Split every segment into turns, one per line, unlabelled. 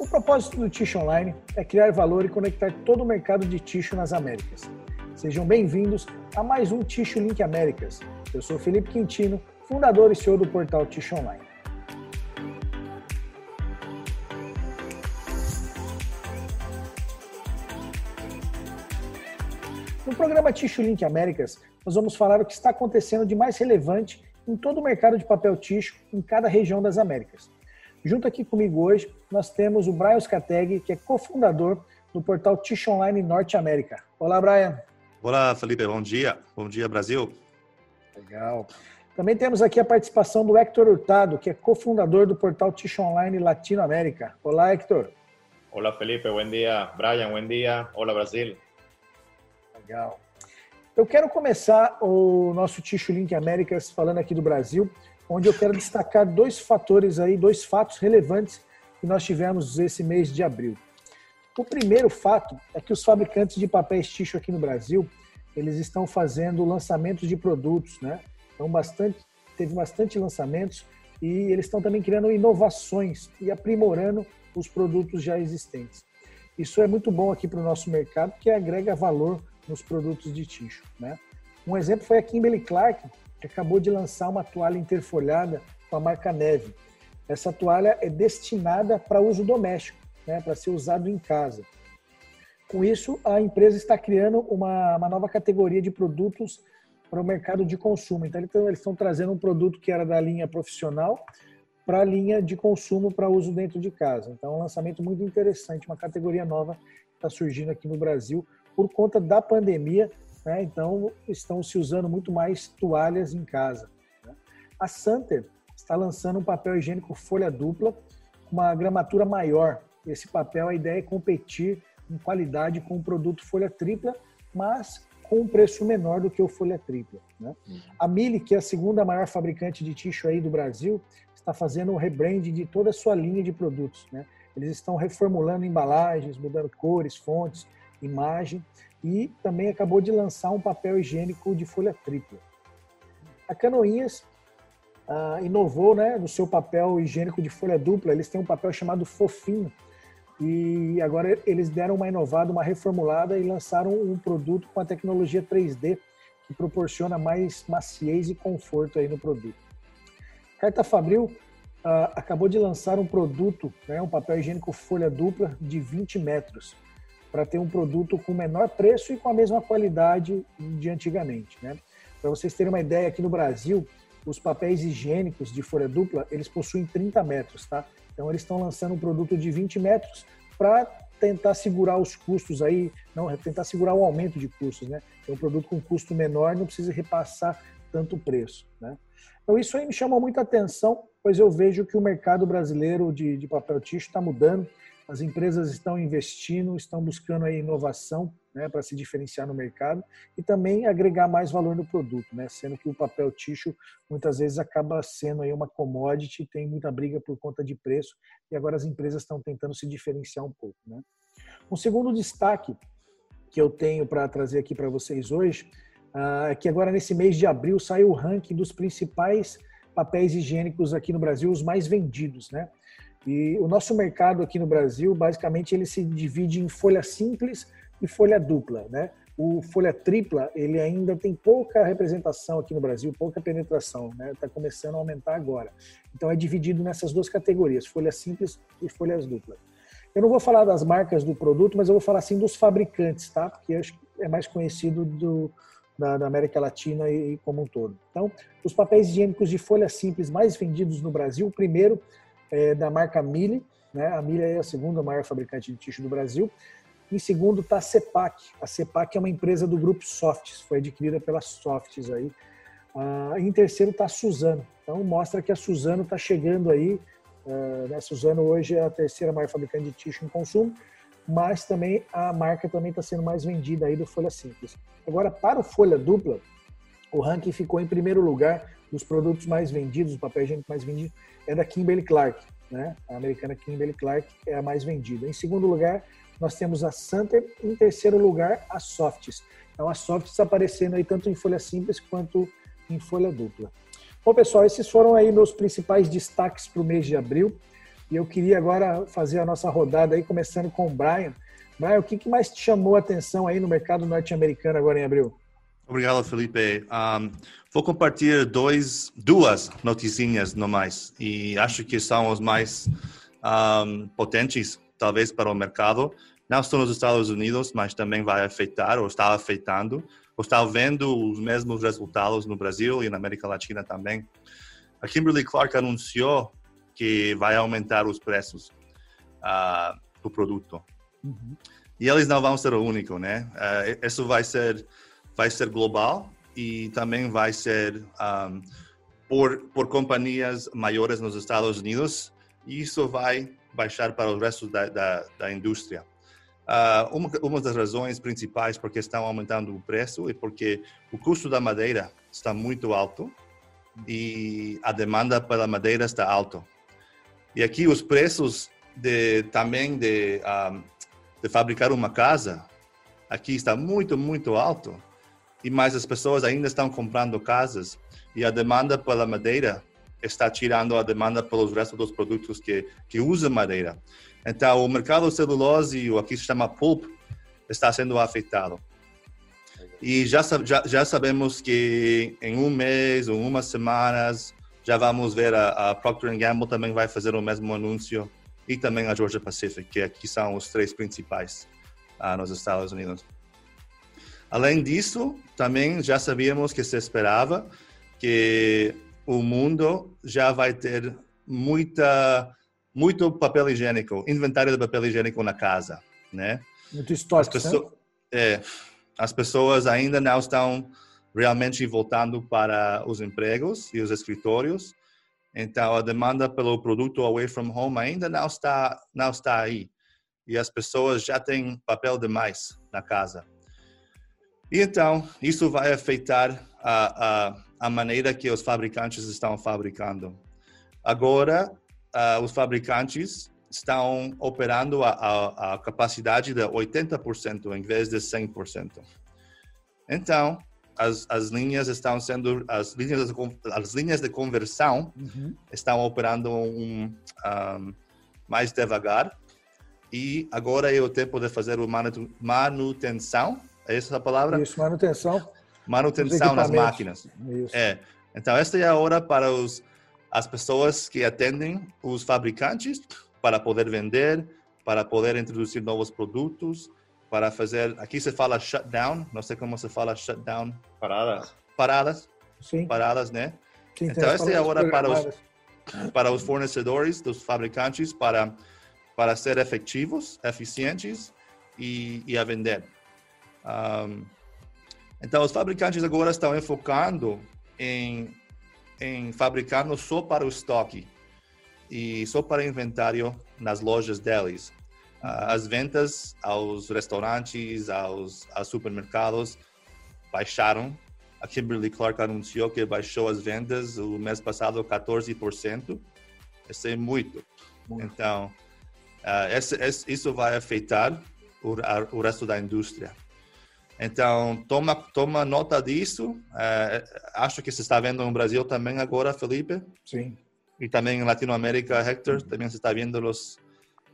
O propósito do Ticho Online é criar valor e conectar todo o mercado de Ticho nas Américas. Sejam bem-vindos a mais um Ticho Link Américas. Eu sou Felipe Quintino, fundador e CEO do portal Ticho Online. No programa Ticho Link Américas, nós vamos falar o que está acontecendo de mais relevante em todo o mercado de papel ticho em cada região das Américas. Junto aqui comigo hoje, nós temos o Brian Skateg, que é cofundador do portal Tish Online Norte América. Olá, Brian.
Olá, Felipe. Bom dia. Bom dia, Brasil.
Legal. Também temos aqui a participação do Hector Hurtado, que é cofundador do portal Tish Online Latino América. Olá, Hector.
Olá, Felipe. Bom dia. Brian, bom dia. Olá, Brasil.
Legal. Eu quero começar o nosso Ticho Link Américas falando aqui do Brasil onde eu quero destacar dois fatores aí, dois fatos relevantes que nós tivemos esse mês de abril. O primeiro fato é que os fabricantes de papéis ticho aqui no Brasil, eles estão fazendo lançamentos de produtos, né? Então bastante, teve bastante lançamentos e eles estão também criando inovações e aprimorando os produtos já existentes. Isso é muito bom aqui para o nosso mercado, que agrega valor nos produtos de ticho, né? Um exemplo foi a Kimberly Clark, que acabou de lançar uma toalha interfolhada com a marca Neve. Essa toalha é destinada para uso doméstico, né, para ser usado em casa. Com isso, a empresa está criando uma, uma nova categoria de produtos para o mercado de consumo. Então, eles estão trazendo um produto que era da linha profissional para a linha de consumo para uso dentro de casa. Então, é um lançamento muito interessante, uma categoria nova que está surgindo aqui no Brasil por conta da pandemia né? então estão se usando muito mais toalhas em casa. Né? A Santer está lançando um papel higiênico folha dupla, com uma gramatura maior. Esse papel, a ideia é competir em qualidade com o produto folha tripla, mas com um preço menor do que o folha tripla. Né? Uhum. A Mille, que é a segunda maior fabricante de tixo aí do Brasil, está fazendo um rebrand de toda a sua linha de produtos. Né? Eles estão reformulando embalagens, mudando cores, fontes, imagem e também acabou de lançar um papel higiênico de folha tripla. A Canoinhas ah, inovou né, no seu papel higiênico de folha dupla, eles têm um papel chamado Fofinho, e agora eles deram uma inovada, uma reformulada e lançaram um produto com a tecnologia 3D que proporciona mais maciez e conforto aí no produto. Carta Fabril uh, acabou de lançar um produto, né, um papel higiênico folha dupla de 20 metros para ter um produto com menor preço e com a mesma qualidade de antigamente. Né? Para vocês terem uma ideia, aqui no Brasil, os papéis higiênicos de folha dupla, eles possuem 30 metros, tá? Então eles estão lançando um produto de 20 metros para tentar segurar os custos aí, não, tentar segurar o aumento de custos, né? É um produto com custo menor, não precisa repassar tanto preço, né? Então isso aí me chama muita atenção, pois eu vejo que o mercado brasileiro de, de papel ticho está mudando, as empresas estão investindo, estão buscando a inovação né, para se diferenciar no mercado e também agregar mais valor no produto, né, sendo que o papel ticho muitas vezes acaba sendo aí uma commodity, tem muita briga por conta de preço e agora as empresas estão tentando se diferenciar um pouco. Né. Um segundo destaque que eu tenho para trazer aqui para vocês hoje uh, é que agora nesse mês de abril saiu o ranking dos principais papéis higiênicos aqui no Brasil, os mais vendidos, né? E o nosso mercado aqui no Brasil, basicamente, ele se divide em folha simples e folha dupla, né? O folha tripla, ele ainda tem pouca representação aqui no Brasil, pouca penetração, né? Está começando a aumentar agora. Então é dividido nessas duas categorias, folha simples e folhas duplas. Eu não vou falar das marcas do produto, mas eu vou falar assim dos fabricantes, tá? Porque acho que é mais conhecido do, da, América Latina e, e, como um todo. Então, os papéis higiênicos de folha simples mais vendidos no Brasil, primeiro é, da marca Mille, né? A Mille é a segunda maior fabricante de tixo do Brasil. Em segundo está a Cepac. A Cepac é uma empresa do grupo Softs, foi adquirida pela Softs aí. Ah, em terceiro está a Suzano. Então mostra que a Suzano está chegando aí. Ah, né? A Suzano hoje é a terceira maior fabricante de tixo em consumo, mas também a marca também está sendo mais vendida aí do Folha Simples. Agora para o Folha Dupla, o ranking ficou em primeiro lugar dos produtos mais vendidos, o papel higiênico mais vendido, é da Kimberly Clark, né? A americana Kimberly Clark é a mais vendida. Em segundo lugar, nós temos a Santer, em terceiro lugar, a Softs. Então, a Softs aparecendo aí tanto em folha simples quanto em folha dupla. Bom, pessoal, esses foram aí meus principais destaques para o mês de abril. E eu queria agora fazer a nossa rodada aí, começando com o Brian. Brian, o que mais te chamou a atenção aí no mercado norte-americano agora em abril?
Obrigado, Felipe. Um, vou compartilhar dois, duas noticinhas no mais e acho que são os mais um, potentes, talvez, para o mercado. Não só nos Estados Unidos, mas também vai afetar ou está afetando. Ou está vendo os mesmos resultados no Brasil e na América Latina também. A Kimberly Clark anunciou que vai aumentar os preços uh, do produto. Uhum. E eles não vão ser o único, né? Uh, isso vai ser vai ser global e também vai ser um, por por companhias maiores nos Estados Unidos e isso vai baixar para o resto da, da, da indústria. Uh, uma, uma das razões principais porque estão aumentando o preço é porque o custo da madeira está muito alto e a demanda pela madeira está alta. E aqui os preços de também de um, de fabricar uma casa aqui está muito, muito alto. E mais as pessoas ainda estão comprando casas e a demanda pela madeira está tirando a demanda pelos restos dos produtos que, que usam madeira. Então, o mercado celulose, o aqui se chama pulp, está sendo afetado. E já, já, já sabemos que em um mês ou umas semanas já vamos ver a, a Procter Gamble também vai fazer o mesmo anúncio e também a Georgia Pacific, que aqui são os três principais uh, nos Estados Unidos. Além disso, também já sabíamos que se esperava que o mundo já vai ter muita muito papel higiênico, inventário de papel higiênico na casa, né?
Muito estoque, as, pessoas,
né? é, as pessoas ainda não estão realmente voltando para os empregos e os escritórios então, a demanda pelo produto away from home ainda não está, não está aí. E as pessoas já têm papel demais na casa. E então, isso vai afetar a, a, a maneira que os fabricantes estão fabricando. Agora, uh, os fabricantes estão operando a, a, a capacidade de 80% em vez de 100%. Então, as, as linhas estão sendo as linhas de, as linhas de conversão uhum. estão operando um, um, mais devagar e agora é o tempo de fazer o manutenção é essa a palavra
isso manutenção
manutenção nas máquinas isso. é então esta é a hora para os as pessoas que atendem os fabricantes para poder vender para poder introduzir novos produtos para fazer. Aqui se fala shutdown, não sei como se fala shutdown.
Paradas.
Paradas.
Sim.
Paradas, né? Sim, então, esta é a hora para os, para os fornecedores, dos fabricantes, para, para ser efetivos, eficientes e, e a vender. Um, então, os fabricantes agora estão enfocando em, em fabricar só para o estoque e só para inventário nas lojas deles. Ah, as vendas aos restaurantes, aos, aos supermercados baixaram. A Kimberly Clark anunciou que baixou as vendas o mês passado 14%. Isso é muito. muito. Então, uh, esse, esse, isso vai afetar o, a, o resto da indústria. Então, toma, toma nota disso. Uh, acho que se está vendo no Brasil também agora, Felipe.
Sim.
E também em Latinoamérica, Hector, também se está vendo os,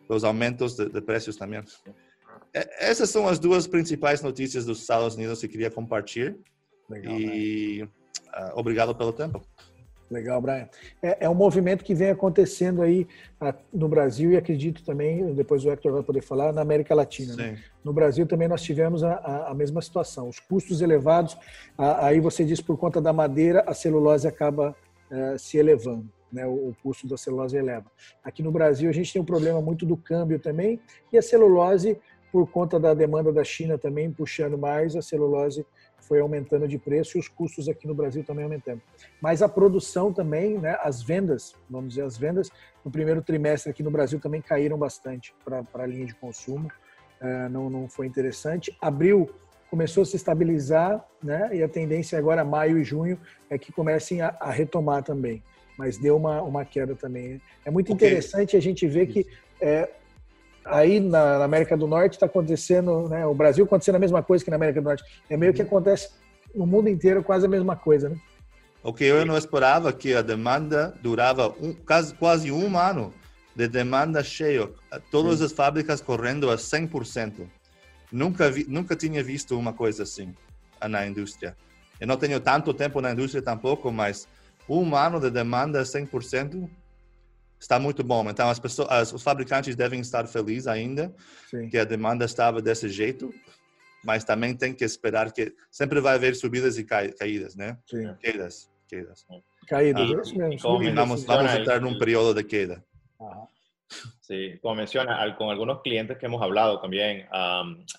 os aumentos de, de preços também. É, essas são as duas principais notícias dos Estados Unidos que queria compartilhar. Legal, e uh, obrigado pelo tempo.
Legal, Brian. É, é, um movimento que vem acontecendo aí uh, no Brasil e acredito também, depois o Hector vai poder falar, na América Latina. Né? No Brasil também nós tivemos a, a, a mesma situação. Os custos elevados, aí você diz por conta da madeira, a celulose acaba eh, se elevando né, o, custo da celulose eleva. Aqui no Brasil a gente tem um problema muito do câmbio também e a celulose por conta da demanda da China também puxando mais, a celulose foi aumentando de preço e os custos aqui no Brasil também aumentando. Mas a produção também, né, as vendas, vamos dizer, as vendas no primeiro trimestre aqui no Brasil também caíram bastante para a linha de consumo, uh, não, não foi interessante. Abril começou a se estabilizar, né, e a tendência agora, maio e junho, é que comecem a, a retomar também mas deu uma, uma queda também. É muito okay. interessante a gente ver que é, aí na, América do Norte está acontecendo, né, o Brasil acontecendo a mesma coisa que na América do Norte. É meio que uhum. acontece no mundo inteiro quase a mesma coisa, né?
O que eu não esperava que a demanda durava um, quase, quase um ano de demanda cheio, todas as fábricas correndo a 100%. Nunca, vi, nunca tinha visto uma coisa assim na indústria. Eu não tenho tanto tempo na indústria tampouco, mas um ano de demanda 100% está muito bom. Então, as pessoas, as, os fabricantes devem estar felizes ainda Sim. que a demanda estava desse jeito, mas também tem que esperar que sempre vai haver subidas e caídas, né?
Sim.
Quedas, quedas.
Caídas,
ah, mesmo. Vamos, vamos entrar num período de queda. Ajá.
Sí, como menciona, con algunos clientes que hemos hablado también,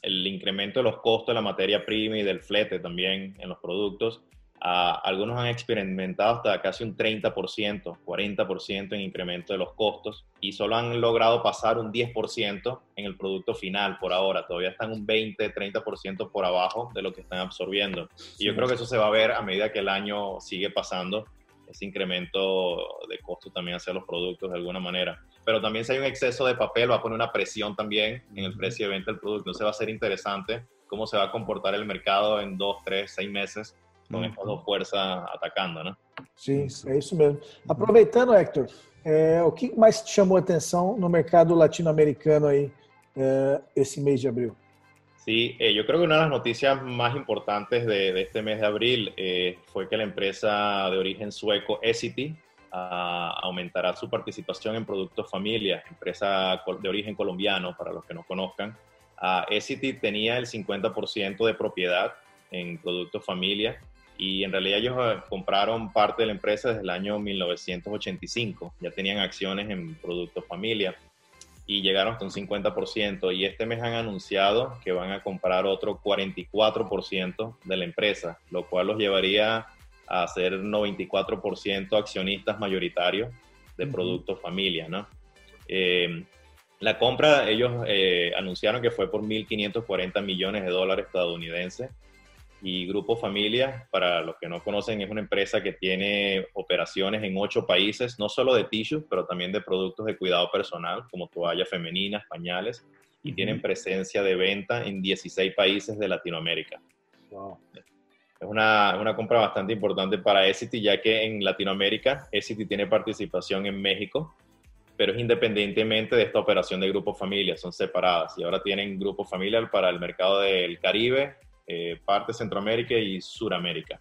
el incremento de los costos de la materia prima y del flete también en los productos, algunos han experimentado hasta casi un 30%, 40% en incremento de los costos y solo han logrado pasar un 10% en el producto final por ahora. Todavía están un 20, 30% por abajo de lo que están absorbiendo. Y yo creo que eso se va a ver a medida que el año sigue pasando, ese incremento de costo también hacia los productos de alguna manera pero también si hay un exceso de papel va a poner una presión también en el precio de venta del producto. Entonces va a ser interesante cómo se va a comportar el mercado en dos, tres, seis meses com essas duas forças atacando, né?
Sim, é isso mesmo. Aproveitando, Hector, é, o que mais te chamou a atenção no mercado latino-americano aí é, esse mês de abril?
Sí, eh, yo creo que una de las noticias más importantes de, de este mes de abril eh, fue que la empresa de origen sueco Essity aumentará su participación en Productos Familia, empresa de origen colombiano, para los que no conozcan. Uh, tenía el 50% de propiedad en Productos Familia y en realidad ellos eh, compraron parte de la empresa desde el año 1985. Ya tenían acciones en Productos Familia y llegaron hasta un 50% y este mes han anunciado que van a comprar otro 44% de la empresa, lo cual los llevaría a ser 94% accionistas mayoritarios de Productos Familia, ¿no? Eh, la compra, ellos eh, anunciaron que fue por 1.540 millones de dólares estadounidenses y Grupo Familia, para los que no conocen, es una empresa que tiene operaciones en ocho países, no solo de tissues, pero también de productos de cuidado personal, como toallas femeninas, pañales, y tienen presencia de venta en 16 países de Latinoamérica. Wow. Es una, una, compra bastante importante para Essity, ya que en Latinoamérica Essity tiene participación en México, pero es independientemente de esta operación de Grupo Familia, son separadas. Y ahora tienen Grupo Familia para el mercado del Caribe, eh, parte Centroamérica y Suramérica.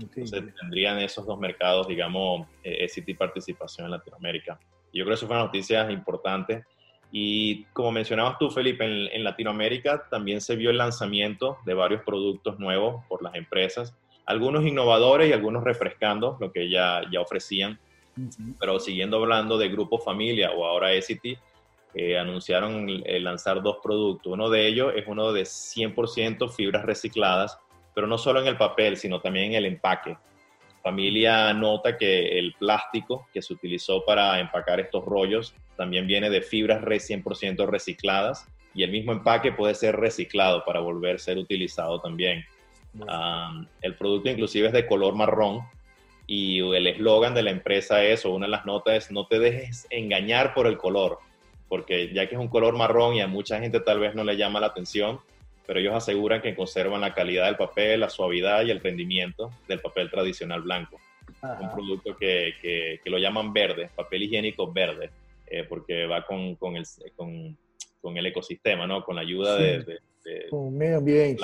Entonces tendrían esos dos mercados, digamos, eh, participación en Latinoamérica. yo creo que eso fue una noticia importante y como mencionabas tú, Felipe, en, Latinoamérica también se vio el lanzamiento de varios productos nuevos por las empresas, algunos innovadores y algunos refrescando lo que ya, ya ofrecían. Pero siguiendo hablando de Grupo Familia o ahora Essity, eh, anunciaron lanzar dos productos. Uno de ellos es uno de 100% fibras recicladas, pero no solo en el papel, sino también en el empaque. Familia nota que el plástico que se utilizó para empacar estos rollos también viene de fibras 100% recicladas y el mismo empaque puede ser reciclado para volver a ser utilizado también. el producto inclusive es de color marrón y el eslogan de la empresa es, o una de las notas es, no te dejes engañar por el color, porque ya que es un color marrón y a mucha gente tal vez no le llama la atención, pero ellos aseguran que conservan la calidad del papel, la suavidad y el rendimiento del papel tradicional blanco. Un producto que, que, lo llaman verde, papel higiénico verde, eh, porque va con, con, el, con, con, el ecosistema, ¿no? Con la ayuda de,
Con medio ambiente.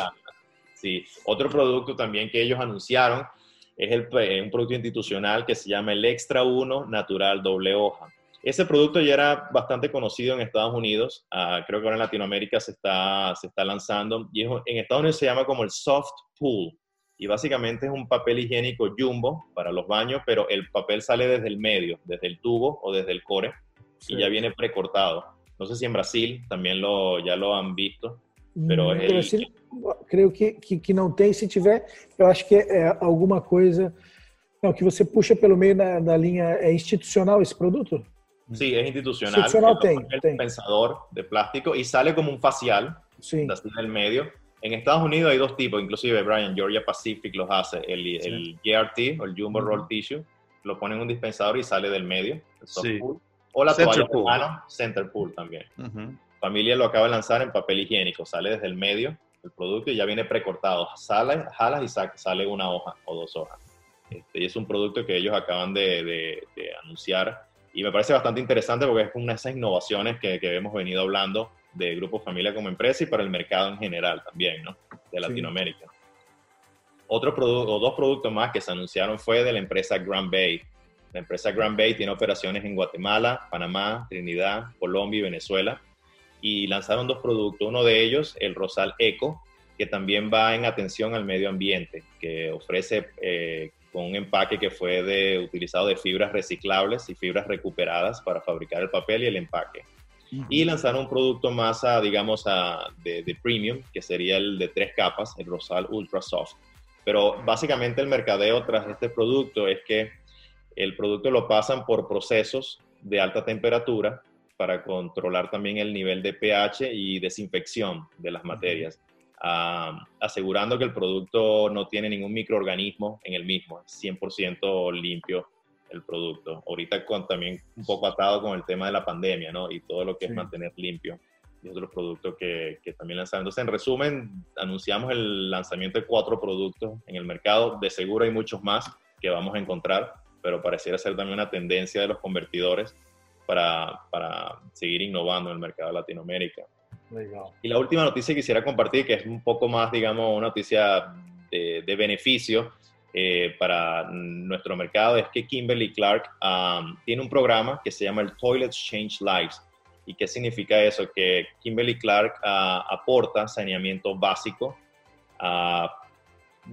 Sí. Otro producto también que ellos anunciaron es el, un producto institucional que se llama el Extra 1 Natural Doble Hoja. Ese producto ya era bastante conocido en Estados Unidos, ah, creo que ahora en Latinoamérica se está, se está lanzando, y en Estados Unidos se llama como el soft pool, y básicamente es un papel higiénico jumbo para los baños, pero el papel sale desde el medio, desde el tubo o desde el core, y ya viene precortado. No sé si en Brasil también lo, ya lo han visto, pero
no, Brasil, creo que, que, que, não tem, se tiver, eu acho que é alguma coisa... Não, que você puxa pelo meio da, da linha, é institucional esse produto?
Sí, es institucional. institucional
tem,
el pensador de plástico y sale como un facial, sí. así en el medio. En Estados Unidos hay dos tipos, inclusive Brian, Georgia Pacific los hace, el, sí. el GRT o el Jumbo Roll Tissue, lo ponen en un dispensador y sale del medio, el soft sí. pool. O la Center toalla pool. de mano, Center Pool también. Uh -huh. Familia lo acaba de lanzar en papel higiénico, sale desde el medio el producto y ya viene precortado. Sale, jalas y sale una hoja o dos hojas. Este, y es un producto que ellos acaban de, de, de anunciar Y me parece bastante interesante porque es una de esas innovaciones que, que hemos venido hablando de Grupo Familia como empresa y para el mercado en general también, ¿no? De Latinoamérica. Otro producto o dos productos más que se anunciaron fue de la empresa Grand Bay. La empresa Grand Bay tiene operaciones en Guatemala, Panamá, Trinidad, Colombia y Venezuela. Y lanzaron dos productos. Uno de ellos, el Rosal Eco, que también va en atención al medio ambiente, que ofrece eh, con un empaque que fue de, utilizado de fibras reciclables y fibras recuperadas para fabricar el papel y el empaque. Y lanzaron un producto más, a, digamos, a, de, de, premium, que sería el de tres capas, el Rosal Ultra Soft. Pero básicamente el mercadeo tras este producto es que el producto lo pasan por procesos de alta temperatura para controlar también el nivel de pH y desinfección de las materias, uh, asegurando que el producto no tiene ningún microorganismo en el mismo, es 100% limpio el producto. Ahorita con, también un poco atado con el tema de la pandemia, ¿no? Y todo lo que sí. es mantener limpio y otros productos que, que también lanzamos. Entonces, en resumen, anunciamos el lanzamiento de cuatro productos en el mercado. De seguro hay muchos más que vamos a encontrar, pero pareciera ser también una tendencia de los convertidores para, para seguir innovando en el mercado de Latinoamérica. Y la última noticia que quisiera compartir, que es un poco más, digamos, una noticia de, de beneficio eh, para nuestro mercado, es que Kimberly Clark um, tiene un programa que se llama el Toilet Change Lives. ¿Y qué significa eso? Que Kimberly Clark uh, aporta saneamiento básico a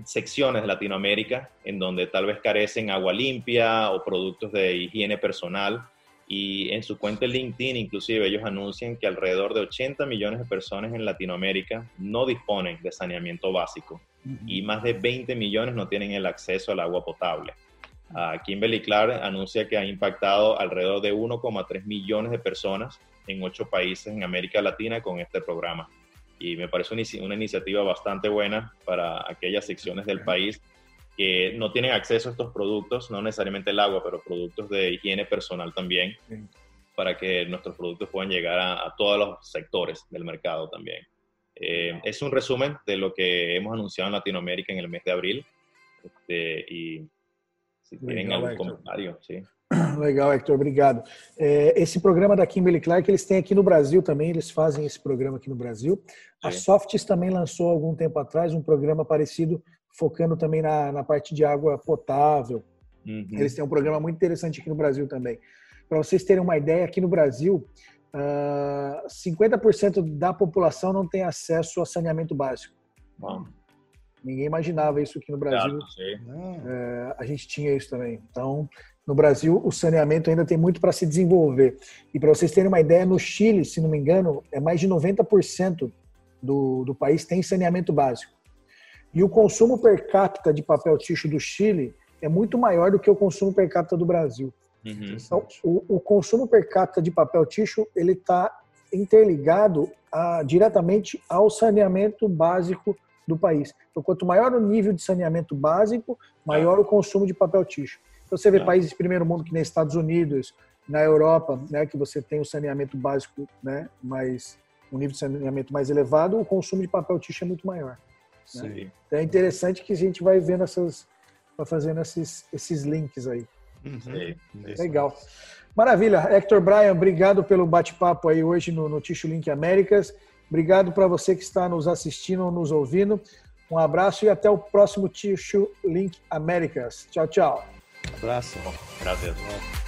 secciones de Latinoamérica en donde tal vez carecen agua limpia o productos de higiene personal. Y en su cuenta de LinkedIn, inclusive, ellos anuncian que alrededor de 80 millones de personas en Latinoamérica no disponen de saneamiento básico uh -huh. y más de 20 millones no tienen el acceso al agua potable. Uh, Kimberly Clark anuncia que ha impactado alrededor de 1,3 millones de personas en ocho países en América Latina con este programa. Y me parece una, una iniciativa bastante buena para aquellas secciones del país que no tienen acceso a estos productos, no necesariamente el agua, pero productos de higiene personal también, sí. para que nuestros productos puedan llegar a, a, todos los sectores del mercado también. Eh, es un resumen de lo que hemos anunciado en Latinoamérica en el mes de abril. Este, y si tienen Legal, algum comentário, sim.
Legal, Hector, obrigado. É, esse programa da Kimberly Clark, eles têm aqui no Brasil também, eles fazem esse programa aqui no Brasil. A Softs também lançou algum tempo atrás um programa parecido, focando também na, na parte de água potável. Uhum. Eles têm um programa muito interessante aqui no Brasil também. Para vocês terem uma ideia, aqui no Brasil, uh, ah, 50% da população não tem acesso a saneamento básico. Bom. Ninguém imaginava isso aqui no Brasil. É, a gente tinha isso também. Então, no Brasil, o saneamento ainda tem muito para se desenvolver. E para vocês terem uma ideia, no Chile, se não me engano, é mais de 90% do, do país tem saneamento básico. E o consumo per capita de papel ticho do Chile é muito maior do que o consumo per capita do Brasil. Uhum. Então, o, o, consumo per capita de papel ticho ele está interligado a, diretamente ao saneamento básico do país. Então, quanto maior o nível de saneamento básico, maior o consumo de papel ticho. Então, você vê é. países de primeiro mundo, que nem Estados Unidos, na Europa, né, que você tem o saneamento básico, né, mais um nível de saneamento mais elevado, o consumo de papel ticho é muito maior. Né? Então é interessante que a gente vai vendo essas, vai fazendo esses, esses links aí. Uhum. Legal. Maravilha. Hector Bryan, obrigado pelo bate-papo aí hoje no, no Ticho Link Américas. Obrigado para você que está nos assistindo ou nos ouvindo. Um abraço e até o próximo Ticho Link Américas. Tchau, tchau.
Abraço.
Gracias.